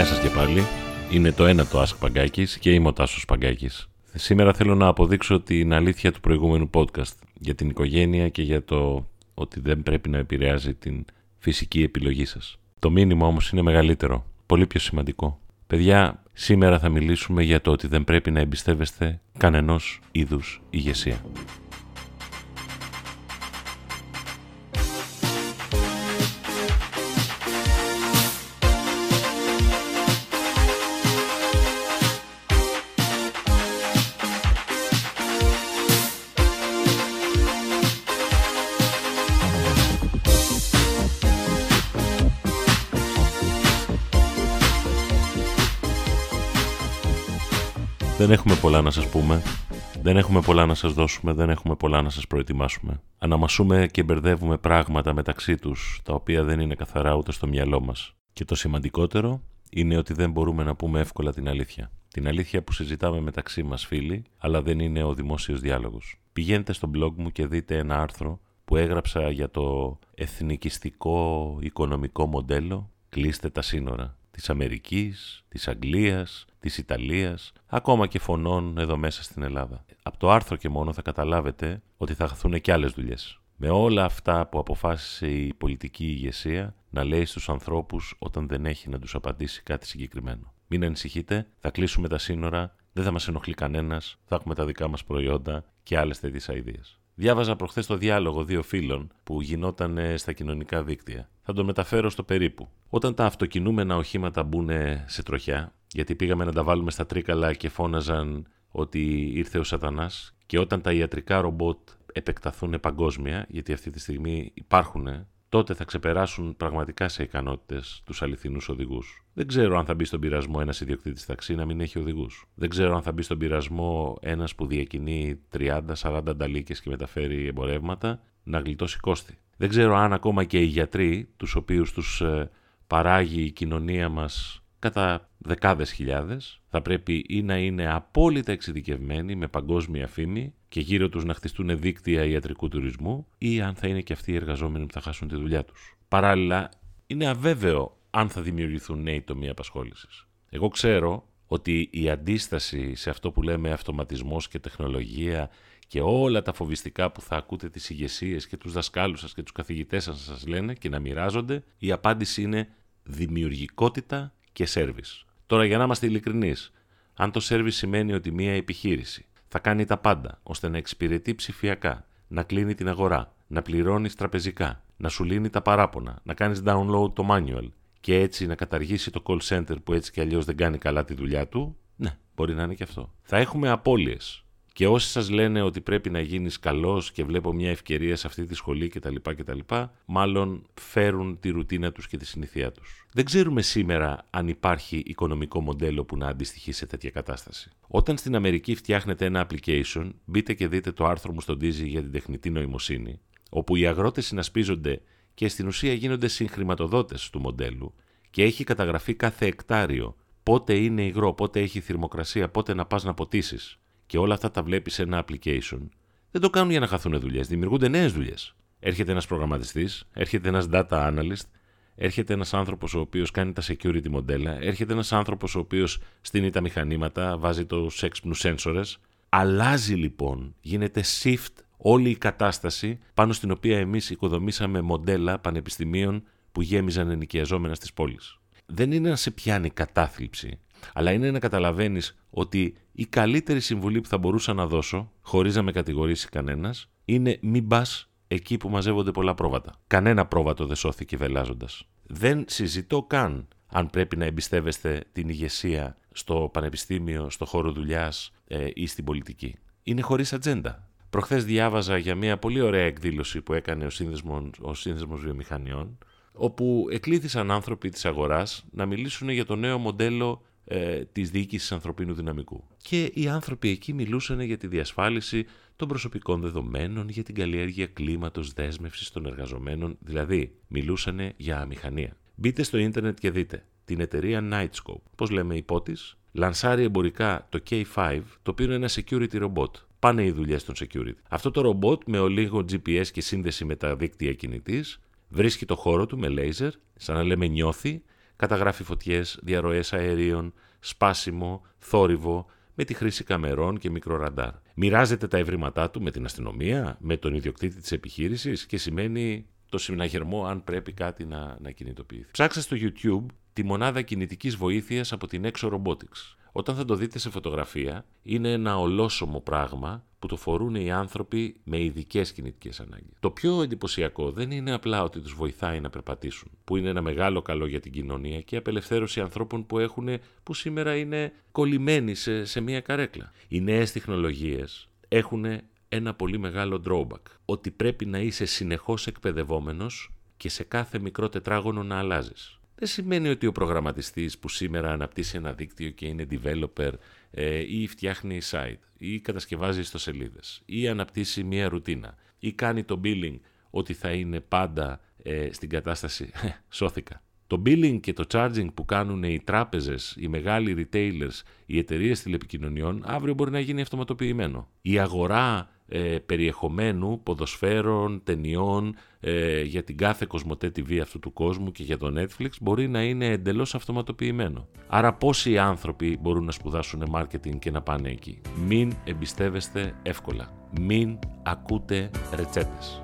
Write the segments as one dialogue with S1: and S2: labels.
S1: Γεια σας και πάλι. Είναι το ένα το Ask Παγκάκης και είμαι ο Τάσος Παγκάκης. Σήμερα θέλω να αποδείξω την αλήθεια του προηγούμενου podcast για την οικογένεια και για το ότι δεν πρέπει να επηρεάζει την φυσική επιλογή σας. Το μήνυμα όμως είναι μεγαλύτερο, πολύ πιο σημαντικό. Παιδιά, σήμερα θα μιλήσουμε για το ότι δεν πρέπει να εμπιστεύεστε κανενός είδους ηγεσία. Δεν έχουμε πολλά να σας πούμε. Δεν έχουμε πολλά να σας δώσουμε, δεν έχουμε πολλά να σας προετοιμάσουμε. Αναμασούμε και μπερδεύουμε πράγματα μεταξύ τους, τα οποία δεν είναι καθαρά ούτε στο μυαλό μας. Και το σημαντικότερο είναι ότι δεν μπορούμε να πούμε εύκολα την αλήθεια. Την αλήθεια που συζητάμε μεταξύ μας φίλοι, αλλά δεν είναι ο δημόσιος διάλογος. Πηγαίνετε στο blog μου και δείτε ένα άρθρο που έγραψα για το εθνικιστικό οικονομικό μοντέλο «Κλείστε τα σύνορα» της Αμερικής, της Αγγλίας, της Ιταλίας, ακόμα και φωνών εδώ μέσα στην Ελλάδα. Από το άρθρο και μόνο θα καταλάβετε ότι θα χαθούν και άλλες δουλειές. Με όλα αυτά που αποφάσισε η πολιτική ηγεσία να λέει στους ανθρώπους όταν δεν έχει να τους απαντήσει κάτι συγκεκριμένο. Μην ανησυχείτε, θα κλείσουμε τα σύνορα, δεν θα μας ενοχλεί κανένας, θα έχουμε τα δικά μας προϊόντα και άλλες τέτοιες αηδίες. Διάβαζα προχθές το διάλογο δύο φίλων που γινόταν στα κοινωνικά δίκτυα. Θα το μεταφέρω στο περίπου. Όταν τα αυτοκινούμενα οχήματα μπουν σε τροχιά, γιατί πήγαμε να τα βάλουμε στα τρίκαλα και φώναζαν ότι ήρθε ο σατανάς και όταν τα ιατρικά ρομπότ επεκταθούν παγκόσμια, γιατί αυτή τη στιγμή υπάρχουν, τότε θα ξεπεράσουν πραγματικά σε ικανότητες τους αληθινούς οδηγούς. Δεν ξέρω αν θα μπει στον πειρασμό ένας ιδιοκτήτης ταξί να μην έχει οδηγούς. Δεν ξέρω αν θα μπει στον πειρασμό ένας που διακινεί 30-40 ανταλίκες και μεταφέρει εμπορεύματα να γλιτώσει κόστη. Δεν ξέρω αν ακόμα και οι γιατροί, τους οποίους τους ε, παράγει η κοινωνία μας κατά δεκάδες χιλιάδες. Θα πρέπει ή να είναι απόλυτα εξειδικευμένοι με παγκόσμια φήμη και γύρω τους να χτιστούν δίκτυα ιατρικού τουρισμού ή αν θα είναι και αυτοί οι εργαζόμενοι που θα χάσουν τη δουλειά τους. Παράλληλα, είναι αβέβαιο αν θα δημιουργηθούν νέοι τομεί απασχόλησης. Εγώ ξέρω ότι η αντίσταση σε αυτό που λέμε αυτοματισμός και τεχνολογία και όλα τα φοβιστικά που θα ακούτε τις ηγεσίες και τους δασκάλους σας και τους καθηγητές σας να σας λένε και να μοιράζονται, η απάντηση είναι δημιουργικότητα και service. Τώρα για να είμαστε ειλικρινείς, αν το service σημαίνει ότι μια επιχείρηση θα κάνει τα πάντα ώστε να εξυπηρετεί ψηφιακά, να κλείνει την αγορά, να πληρώνει τραπεζικά, να σου λύνει τα παράπονα, να κάνεις download το manual και έτσι να καταργήσει το call center που έτσι κι αλλιώς δεν κάνει καλά τη δουλειά του, ναι, μπορεί να είναι και αυτό. Θα έχουμε απώλειες και όσοι σας λένε ότι πρέπει να γίνεις καλός και βλέπω μια ευκαιρία σε αυτή τη σχολή κτλ. κτλ μάλλον φέρουν τη ρουτίνα τους και τη συνηθία τους. Δεν ξέρουμε σήμερα αν υπάρχει οικονομικό μοντέλο που να αντιστοιχεί σε τέτοια κατάσταση. Όταν στην Αμερική φτιάχνετε ένα application, μπείτε και δείτε το άρθρο μου στον Dizzy για την τεχνητή νοημοσύνη, όπου οι αγρότες συνασπίζονται και στην ουσία γίνονται συγχρηματοδότες του μοντέλου και έχει καταγραφεί κάθε εκτάριο πότε είναι υγρό, πότε έχει θερμοκρασία, πότε να πας να ποτίσεις και όλα αυτά τα βλέπεις σε ένα application, δεν το κάνουν για να χαθούν δουλειές. Δημιουργούνται νέες δουλειές. Έρχεται ένας προγραμματιστής, έρχεται ένας data analyst, έρχεται ένας άνθρωπος ο οποίος κάνει τα security μοντέλα, έρχεται ένας άνθρωπος ο οποίος στείνει τα μηχανήματα, βάζει του έξυπνου sensors. Αλλάζει λοιπόν, γίνεται shift όλη η κατάσταση πάνω στην οποία εμείς οικοδομήσαμε μοντέλα πανεπιστημίων που γέμιζαν ενοικιαζόμενα στις πόλεις. Δεν είναι να σε πιάνει κατάθλιψη αλλά είναι να καταλαβαίνεις ότι η καλύτερη συμβουλή που θα μπορούσα να δώσω, χωρίς να με κατηγορήσει κανένας, είναι μην πας εκεί που μαζεύονται πολλά πρόβατα. Κανένα πρόβατο δεν σώθηκε βελάζοντας. Δεν συζητώ καν αν πρέπει να εμπιστεύεστε την ηγεσία στο πανεπιστήμιο, στο χώρο δουλειάς ε, ή στην πολιτική. Είναι χωρίς ατζέντα. Προχθές διάβαζα για μια πολύ ωραία εκδήλωση που έκανε ο Σύνδεσμος, ο Σύνδεσμος Βιομηχανιών, όπου εκλήθησαν άνθρωποι της αγοράς να μιλήσουν για το νέο μοντέλο ε, της διοίκησης ανθρωπίνου δυναμικού. Και οι άνθρωποι εκεί μιλούσαν για τη διασφάλιση των προσωπικών δεδομένων, για την καλλιέργεια κλίματος δέσμευσης των εργαζομένων, δηλαδή μιλούσαν για αμηχανία. Μπείτε στο ίντερνετ και δείτε την εταιρεία Nightscope. Πώς λέμε υπότης, λανσάρει εμπορικά το K5, το οποίο είναι ένα security robot. Πάνε οι δουλειές των security. Αυτό το ρομπότ με ολίγο GPS και σύνδεση με τα δίκτυα κινητής βρίσκει το χώρο του με laser, σαν να λέμε νιώθει, καταγράφει φωτιές, διαρροές αερίων, σπάσιμο, θόρυβο, με τη χρήση καμερών και μικροραντάρ. Μοιράζεται τα ευρήματά του με την αστυνομία, με τον ιδιοκτήτη της επιχείρησης και σημαίνει το συναγερμό αν πρέπει κάτι να, να κινητοποιηθεί. Ψάξτε στο YouTube τη μονάδα κινητικής βοήθειας από την Exo Robotics. Όταν θα το δείτε σε φωτογραφία, είναι ένα ολόσωμο πράγμα που το φορούν οι άνθρωποι με ειδικές κινητικές ανάγκες. Το πιο εντυπωσιακό δεν είναι απλά ότι τους βοηθάει να περπατήσουν, που είναι ένα μεγάλο καλό για την κοινωνία και απελευθέρωση ανθρώπων που, έχουν, που σήμερα είναι κολλημένοι σε, σε μια καρέκλα. Οι νέες τεχνολογίες έχουν ένα πολύ μεγάλο drawback, ότι πρέπει να είσαι συνεχώς εκπαιδευόμενος και σε κάθε μικρό τετράγωνο να αλλάζεις δεν σημαίνει ότι ο προγραμματιστής που σήμερα αναπτύσσει ένα δίκτυο και είναι developer ε, ή φτιάχνει site ή κατασκευάζει ιστοσελίδες ή αναπτύσσει μια ρουτίνα ή κάνει το billing ότι θα είναι πάντα ε, στην κατάσταση σώθηκα. Το billing και το charging που κάνουν οι τράπεζες, οι μεγάλοι retailers, οι εταιρείες τηλεπικοινωνιών, αύριο μπορεί να γίνει αυτοματοποιημένο. Η αγορά ε, περιεχομένου, ποδοσφαίρων, ταινιών ε, για την κάθε Κοσμοτέ TV αυτού του κόσμου και για το Netflix μπορεί να είναι εντελώς αυτοματοποιημένο. Άρα πόσοι άνθρωποι μπορούν να σπουδάσουν marketing και να πάνε εκεί; Μην εμπιστεύεστε εύκολα. Μην ακούτε ρετσέτες.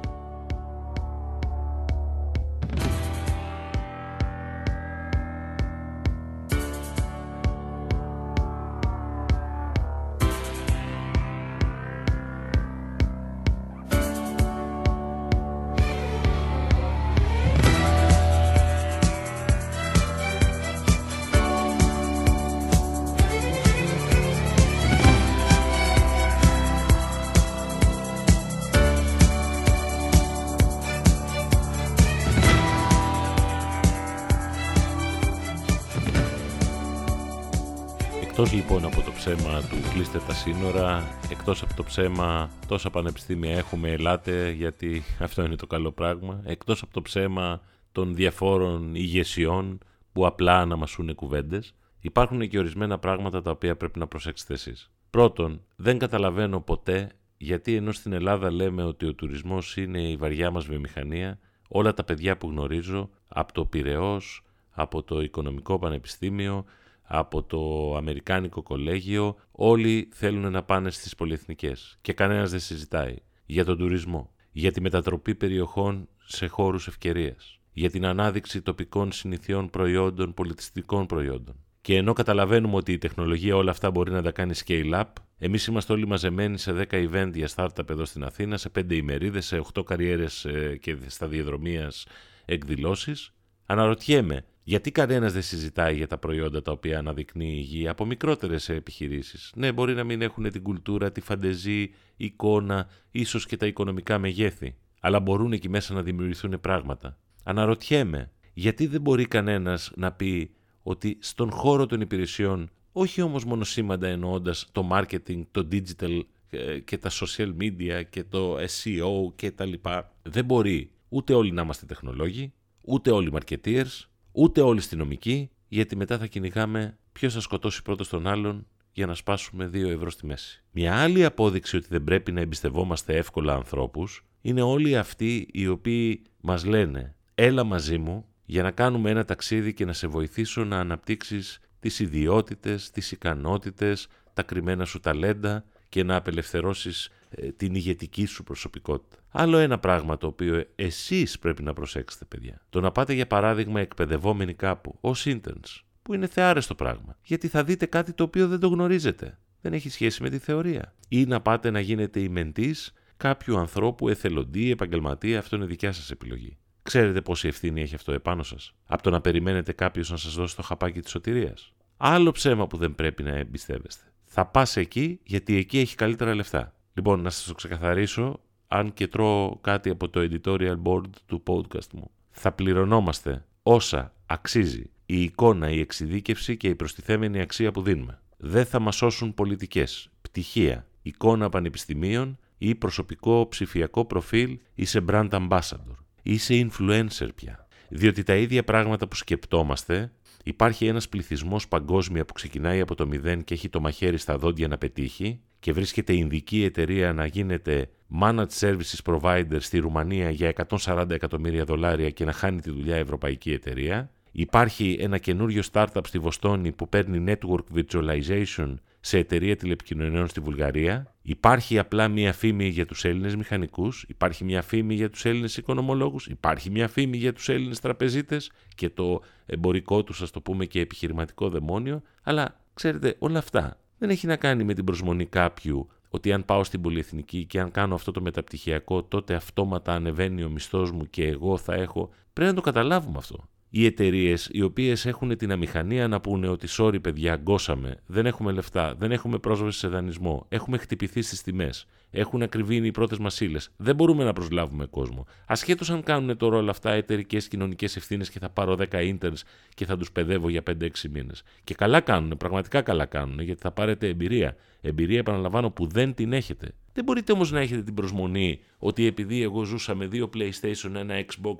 S1: Εκτός λοιπόν από το ψέμα του κλείστε τα σύνορα, εκτός από το ψέμα τόσα πανεπιστήμια έχουμε, ελάτε γιατί αυτό είναι το καλό πράγμα, εκτός από το ψέμα των διαφόρων ηγεσιών που απλά αναμασούν κουβέντες, υπάρχουν και ορισμένα πράγματα τα οποία πρέπει να προσέξετε εσείς. Πρώτον, δεν καταλαβαίνω ποτέ γιατί ενώ στην Ελλάδα λέμε ότι ο τουρισμός είναι η βαριά μας βιομηχανία, όλα τα παιδιά που γνωρίζω από το Πυραιός, από το Οικονομικό Πανεπιστήμιο, από το Αμερικάνικο Κολέγιο, όλοι θέλουν να πάνε στις πολυεθνικές και κανένας δεν συζητάει για τον τουρισμό, για τη μετατροπή περιοχών σε χώρους ευκαιρίας, για την ανάδειξη τοπικών συνηθιών προϊόντων, πολιτιστικών προϊόντων. Και ενώ καταλαβαίνουμε ότι η τεχνολογία όλα αυτά μπορεί να τα κάνει scale-up, εμείς είμαστε όλοι μαζεμένοι σε 10 event για startup εδώ στην Αθήνα, σε 5 ημερίδες, σε 8 καριέρες ε, και σταδιοδρομίας εκδηλώσεις. Αναρωτιέμαι, γιατί κανένας δεν συζητάει για τα προϊόντα τα οποία αναδεικνύει η γη από μικρότερες επιχειρήσεις; Ναι, μπορεί να μην έχουν την κουλτούρα, τη φαντεζή, εικόνα, ίσως και τα οικονομικά μεγέθη. Αλλά μπορούν εκεί μέσα να δημιουργηθούν πράγματα. Αναρωτιέμαι, γιατί δεν μπορεί κανένας να πει ότι στον χώρο των υπηρεσιών, όχι όμως μόνο σήμαντα εννοώντας το marketing, το digital ε, και τα social media και το SEO και τα λοιπά, δεν μπορεί ούτε όλοι να είμαστε τεχνολόγοι, ούτε όλοι marketeers, ούτε όλοι αστυνομικοί, γιατί μετά θα κυνηγάμε ποιος θα σκοτώσει πρώτος τον άλλον για να σπάσουμε 2 ευρώ στη μέση. Μια άλλη απόδειξη ότι δεν πρέπει να εμπιστευόμαστε εύκολα ανθρώπους είναι όλοι αυτοί οι οποίοι μας λένε έλα μαζί μου για να κάνουμε ένα ταξίδι και να σε βοηθήσω να αναπτύξεις τις ιδιότητες, τις ικανότητες, τα κρυμμένα σου ταλέντα και να απελευθερώσεις ε, την ηγετική σου προσωπικότητα. Άλλο ένα πράγμα το οποίο εσείς πρέπει να προσέξετε παιδιά. Το να πάτε για παράδειγμα εκπαιδευόμενοι κάπου ως interns που είναι θεάρεστο πράγμα γιατί θα δείτε κάτι το οποίο δεν το γνωρίζετε. Δεν έχει σχέση με τη θεωρία. Ή να πάτε να γίνετε η μεντής κάποιου ανθρώπου εθελοντή, επαγγελματία, αυτό είναι δικιά σας επιλογή. Ξέρετε πόση ευθύνη έχει αυτό επάνω σας, από το να περιμένετε κάποιος να σας δώσει το χαπάκι της σωτηρίας. Άλλο ψέμα που δεν πρέπει να εμπιστεύεστε. Θα πας εκεί γιατί εκεί έχει καλύτερα λεφτά. Λοιπόν, να σας το ξεκαθαρίσω, αν και τρώω κάτι από το editorial board του podcast μου. Θα πληρωνόμαστε όσα αξίζει η εικόνα, η εξειδίκευση και η προστιθέμενη αξία που δίνουμε. Δεν θα μας σώσουν πολιτικές, πτυχία, εικόνα πανεπιστημίων ή προσωπικό ψηφιακό προφίλ ή σε brand ambassador ή σε influencer πια. Διότι τα ίδια πράγματα που σκεπτόμαστε Υπάρχει ένας πληθυσμός παγκόσμια που ξεκινάει από το μηδέν και έχει το μαχαίρι στα δόντια να πετύχει και βρίσκεται η Ινδική εταιρεία να γίνεται managed services provider στη Ρουμανία για 140 εκατομμύρια δολάρια και να χάνει τη δουλειά η Ευρωπαϊκή εταιρεία. Υπάρχει ένα καινούριο startup στη Βοστόνη που παίρνει network virtualization σε εταιρεία τηλεπικοινωνιών στη Βουλγαρία. Υπάρχει απλά μια φήμη για τους Έλληνες μηχανικούς, υπάρχει μια φήμη για τους Έλληνες οικονομολόγους, υπάρχει μια φήμη για τους Έλληνες τραπεζίτες και το εμπορικό τους, ας το πούμε, και επιχειρηματικό δαιμόνιο, αλλά ξέρετε όλα αυτά δεν έχει να κάνει με την προσμονή κάποιου ότι αν πάω στην πολυεθνική και αν κάνω αυτό το μεταπτυχιακό, τότε αυτόματα ανεβαίνει ο μισθός μου και εγώ θα έχω. Πρέπει να το καταλάβουμε αυτό. Οι εταιρείες οι οποίες έχουν την αμηχανία να πούνε ότι sorry παιδιά, αγκώσαμε, δεν έχουμε λεφτά, δεν έχουμε πρόσβαση σε δανεισμό, έχουμε χτυπηθεί στις τιμές, έχουν ακριβήνει οι πρώτες μας ύλε, δεν μπορούμε να προσλάβουμε κόσμο. Ασχέτως αν κάνουν το ρόλο αυτά εταιρικές κοινωνικές ευθύνες και θα πάρω 10 interns και θα τους παιδεύω για 5-6 μήνες. Και καλά κάνουν, πραγματικά καλά κάνουν, γιατί θα πάρετε εμπειρία. Εμπειρία, επαναλαμβάνω, που δεν την έχετε. Δεν μπορείτε όμως να έχετε την προσμονή ότι επειδή εγώ ζούσα με δύο PlayStation, ένα Xbox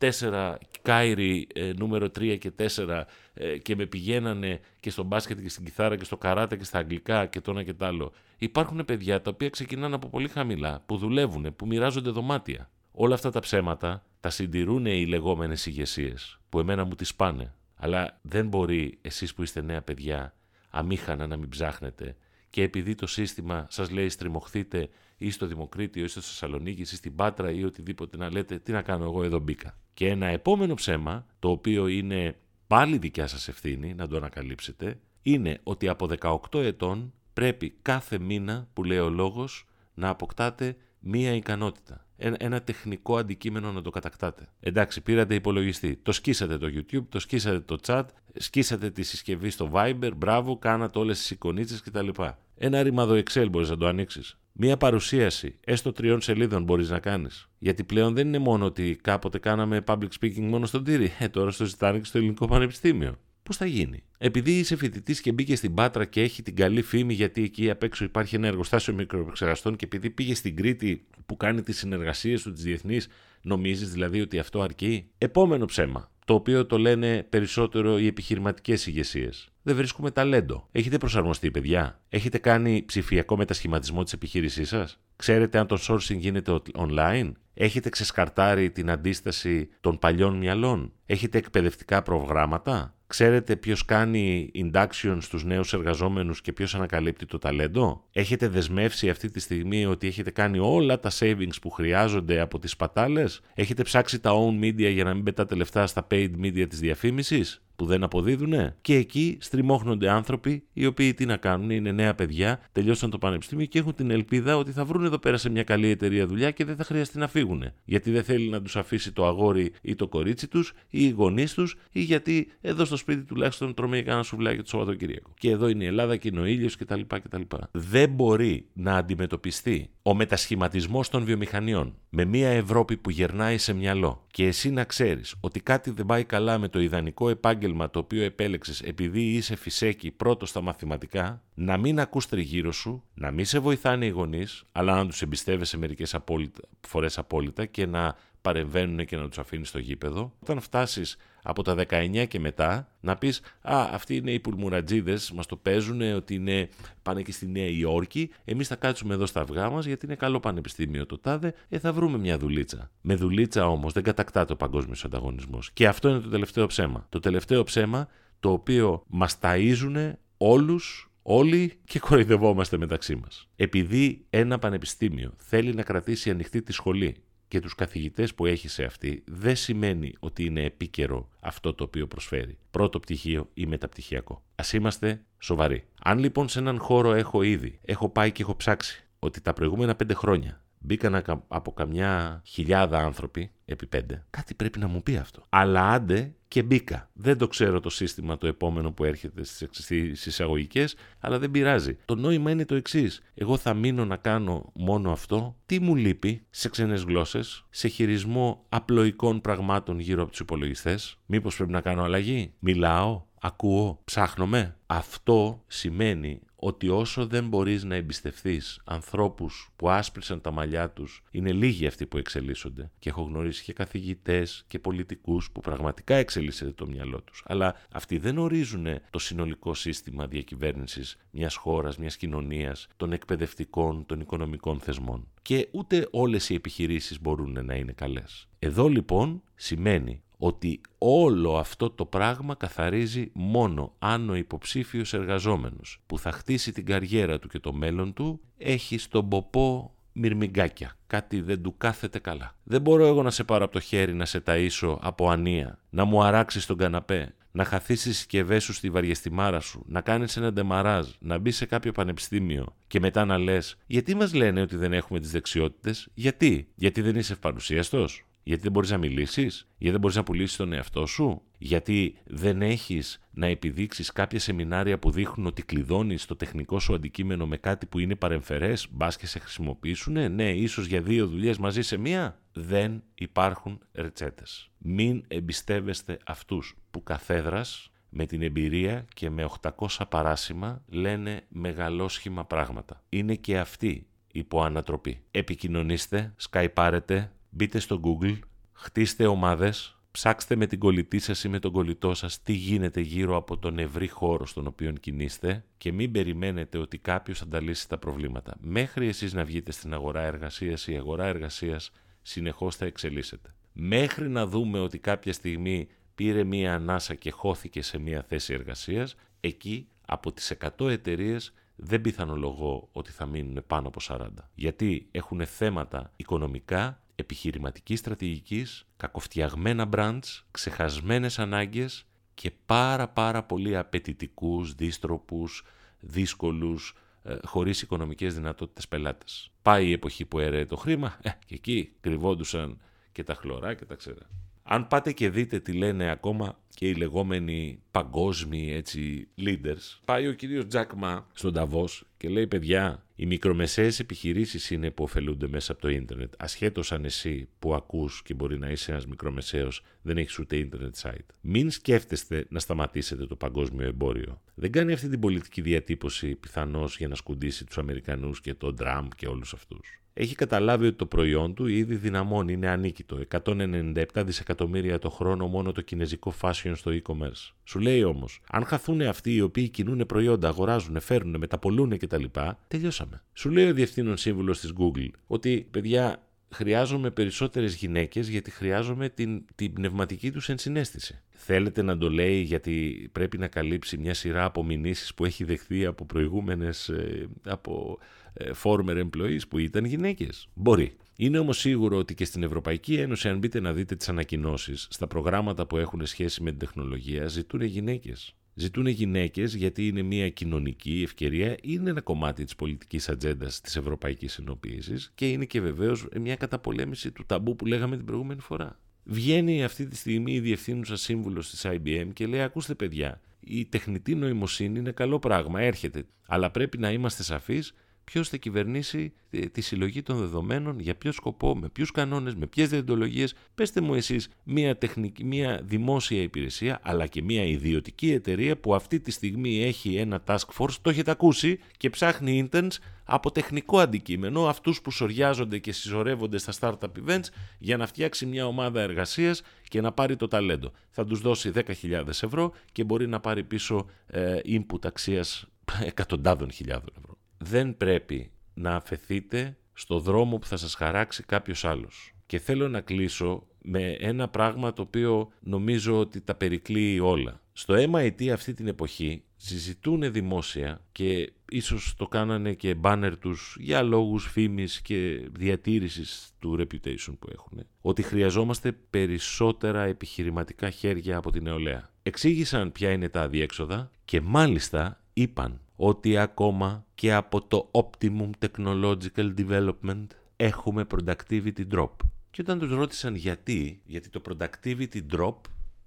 S1: 4 Κάιρι ε, νούμερο 3 και 4 ε, και με πηγαίνανε και στο μπάσκετ και στην κιθάρα και στο καράτα και στα αγγλικά και το ένα και το άλλο. Υπάρχουν παιδιά τα οποία ξεκινάνε από πολύ χαμηλά, που δουλεύουν, που μοιράζονται δωμάτια. Όλα αυτά τα ψέματα τα συντηρούν οι λεγόμενες ηγεσίες, που εμένα μου τις πάνε. Αλλά δεν μπορεί εσείς που είστε νέα παιδιά αμήχανα να μην ψάχνετε και επειδή το σύστημα σας λέει στριμωχθείτε ή στο Δημοκρίτιο ή στο Θεσσαλονίκη ή στην Πάτρα ή οτιδήποτε να λέτε τι να κάνω εγώ εδώ μπήκα. Και ένα επόμενο ψέμα, το οποίο είναι πάλι δικιά σας ευθύνη να το ανακαλύψετε, είναι ότι από 18 ετών πρέπει κάθε μήνα που λέει ο λόγος να αποκτάτε μία ικανότητα. Ένα, τεχνικό αντικείμενο να το κατακτάτε. Εντάξει, πήρατε υπολογιστή. Το σκίσατε το YouTube, το σκίσατε το chat, σκίσατε τη συσκευή στο Viber, μπράβο, κάνατε όλες τις εικονίτσες κτλ. Ένα ρημάδο Excel μπορείς να το ανοίξεις. Μία παρουσίαση, έστω τριών σελίδων μπορείς να κάνεις. Γιατί πλέον δεν είναι μόνο ότι κάποτε κάναμε public speaking μόνο στον τύρι. Ε, τώρα στο ζητάνε και στο ελληνικό πανεπιστήμιο. Πώς θα γίνει; Επειδή είσαι φοιτητής και μπήκες στην Πάτρα και έχει την καλή φήμη, γιατί εκεί απ' έξω υπάρχει ένα εργοστάσιο μικροεπεξεργαστών και επειδή πήγες στην Κρήτη που κάνει τις συνεργασίες του τι διεθνεί, νομίζεις δηλαδή ότι αυτό αρκεί; Επόμενο ψέμα, το οποίο το λένε περισσότερο οι επιχειρηματικές ηγεσίες. Δεν βρίσκουμε ταλέντο. Έχετε προσαρμοστεί, παιδιά; Έχετε κάνει ψηφιακό μετασχηματισμό της επιχείρησής σας; Ξέρετε αν το sourcing γίνεται online; Έχετε ξεσκαρτάρει την αντίσταση των παλιών μυαλών; Έχετε εκπαιδευτικά προγράμματα; Ξέρετε ποιος κάνει induction στους νέους εργαζόμενους και ποιος ανακαλύπτει το ταλέντο; Έχετε δεσμεύσει αυτή τη στιγμή ότι έχετε κάνει όλα τα savings που χρειάζονται από τις πατάλες; Έχετε ψάξει τα own media για να μην πετάτε λεφτά στα paid media της διαφήμισης; Που δεν αποδίδουν και εκεί στριμώχνονται άνθρωποι οι οποίοι τι να κάνουν, είναι νέα παιδιά, τελειώσαν το πανεπιστήμιο και έχουν την ελπίδα ότι θα βρουν εδώ πέρα σε μια καλή εταιρεία δουλειά και δεν θα χρειαστεί να φύγουν. Γιατί δεν θέλει να τους αφήσει το αγόρι ή το κορίτσι τους ή οι γονείς τους ή γιατί εδώ στο σπίτι τουλάχιστον τρώμε κανένα σουβλάκι το Σαββατοκύριακο. Και εδώ είναι η Ελλάδα και είναι ο ήλιος κτλ. κτλ. Δεν μπορεί να αντιμετωπιστεί ο μετασχηματισμός των βιομηχανιών με μια Ευρώπη που γερνάει σε μυαλό και εσύ να ξέρεις ότι κάτι δεν πάει καλά με το ιδανικό επάγγελμα το οποίο επέλεξες επειδή είσαι φυσέκι πρώτο στα μαθηματικά, να μην ακούς τριγύρω σου, να μην σε βοηθάνε οι γονείς, αλλά να τους εμπιστεύεσαι μερικές απόλυτα, φορές απόλυτα και να παρεμβαίνουν και να τους αφήνεις στο γήπεδο. Όταν φτάσεις από τα 19 και μετά να πεις «Α, αυτοί είναι οι πουλμουρατζίδες, μας το παίζουν ότι είναι, πάνε και στη Νέα Υόρκη, εμείς θα κάτσουμε εδώ στα αυγά μας γιατί είναι καλό πανεπιστήμιο το τάδε, ε, θα βρούμε μια δουλίτσα». Με δουλίτσα όμως δεν κατακτάται ο παγκόσμιος ανταγωνισμός. Και αυτό είναι το τελευταίο ψέμα. Το τελευταίο ψέμα το οποίο μας ταΐζουν όλους Όλοι και κοροϊδευόμαστε μεταξύ μας. Επειδή ένα πανεπιστήμιο θέλει να κρατήσει ανοιχτή τη σχολή και τους καθηγητές που έχει σε αυτή δεν σημαίνει ότι είναι επίκαιρο αυτό το οποίο προσφέρει. Πρώτο πτυχίο ή μεταπτυχιακό. Ας είμαστε σοβαροί. Αν λοιπόν σε έναν χώρο έχω ήδη, έχω πάει και έχω ψάξει ότι τα προηγούμενα πέντε χρόνια μπήκαν από καμιά χιλιάδα άνθρωποι επί πέντε. Κάτι πρέπει να μου πει αυτό. Αλλά άντε και μπήκα. Δεν το ξέρω το σύστημα το επόμενο που έρχεται στις εισαγωγικές, αλλά δεν πειράζει. Το νόημα είναι το εξής. Εγώ θα μείνω να κάνω μόνο αυτό. Τι μου λείπει σε ξένες γλώσσες, σε χειρισμό απλοϊκών πραγμάτων γύρω από τους υπολογιστές; Μήπως πρέπει να κάνω αλλαγή; Μιλάω, ακούω, ψάχνομαι. Αυτό σημαίνει ότι όσο δεν μπορείς να εμπιστευθείς ανθρώπους που άσπρισαν τα μαλλιά τους, είναι λίγοι αυτοί που εξελίσσονται. Και έχω γνωρίσει και καθηγητές και πολιτικούς που πραγματικά εξελίσσεται το μυαλό τους. Αλλά αυτοί δεν ορίζουν το συνολικό σύστημα διακυβέρνησης μιας χώρας, μιας κοινωνίας, των εκπαιδευτικών, των οικονομικών θεσμών. Και ούτε όλες οι επιχειρήσεις μπορούν να είναι καλές. Εδώ λοιπόν σημαίνει ότι όλο αυτό το πράγμα καθαρίζει μόνο αν ο υποψήφιος εργαζόμενος που θα χτίσει την καριέρα του και το μέλλον του έχει στον ποπό μυρμηγκάκια. Κάτι δεν του κάθεται καλά. Δεν μπορώ εγώ να σε πάρω από το χέρι να σε ταΐσω από ανία, να μου αράξεις τον καναπέ, να χαθείς τις συσκευές σου στη βαριεστημάρα σου, να κάνεις ένα ντεμαράζ, να μπεις σε κάποιο πανεπιστήμιο και μετά να λες: Γιατί μας λένε ότι δεν έχουμε τις δεξιότητες, Γιατί, Γιατί δεν είσαι ευπαρουσίαστο, Γιατί δεν μπορείς να μιλήσεις, Γιατί δεν μπορείς να πουλήσεις τον εαυτό σου, Γιατί δεν έχεις να επιδείξεις κάποια σεμινάρια που δείχνουν ότι κλειδώνεις το τεχνικό σου αντικείμενο με κάτι που είναι παρεμφερές, μπας και σε χρησιμοποιήσουν. Ναι, ίσως για δύο δουλειές μαζί σε μία; Δεν υπάρχουν ρετσέτες. Μην εμπιστεύεστε αυτούς που καθέδρας με την εμπειρία και με 800 παράσημα λένε μεγαλόσχημα πράγματα. Είναι και αυτοί υπό ανατροπή. Επικοινωνήστε, σκαϊπάρετε, μπείτε στο Google, χτίστε ομάδες, ψάξτε με την κολλητή σας ή με τον κολλητό σας τι γίνεται γύρω από τον ευρύ χώρο στον οποίο κινείστε και μην περιμένετε ότι κάποιος θα τα λύσει τα προβλήματα. Μέχρι εσείς να βγείτε στην αγορά εργασίας, η αγορά εργασίας συνεχώς θα εξελίσσεται. Μέχρι να δούμε ότι κάποια στιγμή πήρε μία ανάσα και χώθηκε σε μία θέση εργασίας, εκεί από τις 100 εταιρείες δεν πιθανολογώ ότι θα μείνουν πάνω από 40. Γιατί έχουν θέματα οικονομικά, επιχειρηματικής στρατηγικής, κακοφτιαγμένα brands, ξεχασμένες ανάγκες και πάρα πάρα πολύ απαιτητικούς, δίστροπους, δύσκολους, ε, χωρίς οικονομικές δυνατότητες πελάτες. Πάει η εποχή που έρεε το χρήμα ε, και εκεί κρυβόντουσαν και τα χλωρά και τα ξέρα. Αν πάτε και δείτε τι λένε ακόμα και οι λεγόμενοι παγκόσμιοι έτσι leaders, πάει ο κύριος Τζακ Μα στον Ταβός και λέει παιδιά οι μικρομεσαίες επιχειρήσεις είναι που ωφελούνται μέσα από το ίντερνετ ασχέτως αν εσύ που ακούς και μπορεί να είσαι ένας μικρομεσαίος δεν έχεις ούτε ίντερνετ site. Μην σκέφτεστε να σταματήσετε το παγκόσμιο εμπόριο. Δεν κάνει αυτή την πολιτική διατύπωση πιθανώς για να σκουντήσει τους Αμερικανούς και τον Τραμπ και όλους αυτούς έχει καταλάβει ότι το προϊόν του ήδη δυναμώνει, είναι ανίκητο. 197 δισεκατομμύρια το χρόνο μόνο το κινέζικο fashion στο e-commerce. Σου λέει όμως, αν χαθούν αυτοί οι οποίοι κινούν προϊόντα, αγοράζουν, φέρνουν, μεταπολούν κτλ., τελειώσαμε. Σου λέει ο διευθύνων σύμβουλος της Google ότι, παιδιά, χρειάζομαι περισσότερες γυναίκες γιατί χρειάζομαι την, την πνευματική τους ενσυναίσθηση. Θέλετε να το λέει γιατί πρέπει να καλύψει μια σειρά από που έχει δεχθεί από προηγούμενες, ε, από ε, former employees που ήταν γυναίκες; Μπορεί. Είναι όμως σίγουρο ότι και στην Ευρωπαϊκή Ένωση, αν μπείτε να δείτε τις ανακοινώσεις, στα προγράμματα που έχουν σχέση με την τεχνολογία, ζητούν γυναίκες. Ζητούν γυναίκες γιατί είναι μια κοινωνική ευκαιρία, είναι ένα κομμάτι της πολιτικής ατζέντας της Ευρωπαϊκής Ενοποίησης και είναι και βεβαίως μια καταπολέμηση του ταμπού που λέγαμε την προηγούμενη φορά. Βγαίνει αυτή τη στιγμή η διευθύνουσα σύμβουλος της IBM και λέει: Ακούστε, παιδιά, η τεχνητή νοημοσύνη είναι καλό πράγμα, έρχεται. Αλλά πρέπει να είμαστε σαφείς ποιος θα κυβερνήσει ε, τη συλλογή των δεδομένων, για ποιο σκοπό, με ποιους κανόνες, με ποιες διοντολογίες. Πετε μου εσείς μια, τεχνική, μια δημόσια υπηρεσία, αλλά και μια ιδιωτική εταιρεία που αυτή τη στιγμή έχει ένα task force, το έχετε ακούσει και ψάχνει interns από τεχνικό αντικείμενο, αυτούς που σοριάζονται και συσσωρεύονται στα startup events για να φτιάξει μια ομάδα εργασίας και να πάρει το ταλέντο. Θα τους δώσει 10.000 ευρώ και μπορεί να πάρει πίσω ε, input αξίας εκατοντάδων χιλιάδων ευρώ δεν πρέπει να αφαιθείτε στο δρόμο που θα σας χαράξει κάποιος άλλος. Και θέλω να κλείσω με ένα πράγμα το οποίο νομίζω ότι τα περικλείει όλα. Στο MIT αυτή την εποχή συζητούν δημόσια και ίσως το κάνανε και μπάνερ τους για λόγους φήμης και διατήρησης του reputation που έχουν, ότι χρειαζόμαστε περισσότερα επιχειρηματικά χέρια από την νεολαία. Εξήγησαν ποια είναι τα αδιέξοδα και μάλιστα είπαν ότι ακόμα και από το Optimum Technological Development έχουμε productivity drop. Και όταν τους ρώτησαν γιατί, γιατί το productivity drop,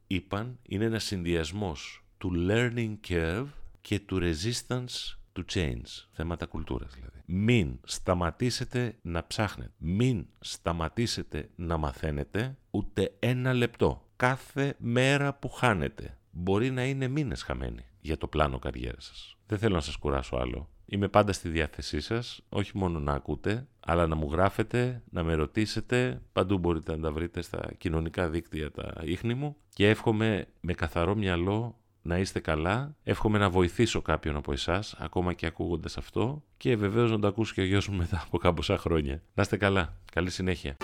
S1: είπαν, είναι ένας συνδυασμός του learning curve και του resistance to change, θέματα κουλτούρας δηλαδή. Μην σταματήσετε να ψάχνετε, μην σταματήσετε να μαθαίνετε ούτε ένα λεπτό. Κάθε μέρα που χάνετε μπορεί να είναι μήνες χαμένοι για το πλάνο καριέρας σας. Δεν θέλω να σας κουράσω άλλο. Είμαι πάντα στη διάθεσή σας, όχι μόνο να ακούτε, αλλά να μου γράφετε, να με ρωτήσετε, παντού μπορείτε να τα βρείτε στα κοινωνικά δίκτυα τα ίχνη μου και εύχομαι με καθαρό μυαλό να είστε καλά, εύχομαι να βοηθήσω κάποιον από εσάς, ακόμα και ακούγοντας αυτό και βεβαίως να το ακούσει και ο γιος μου μετά από κάμποσα χρόνια. Να είστε καλά, καλή συνέχεια.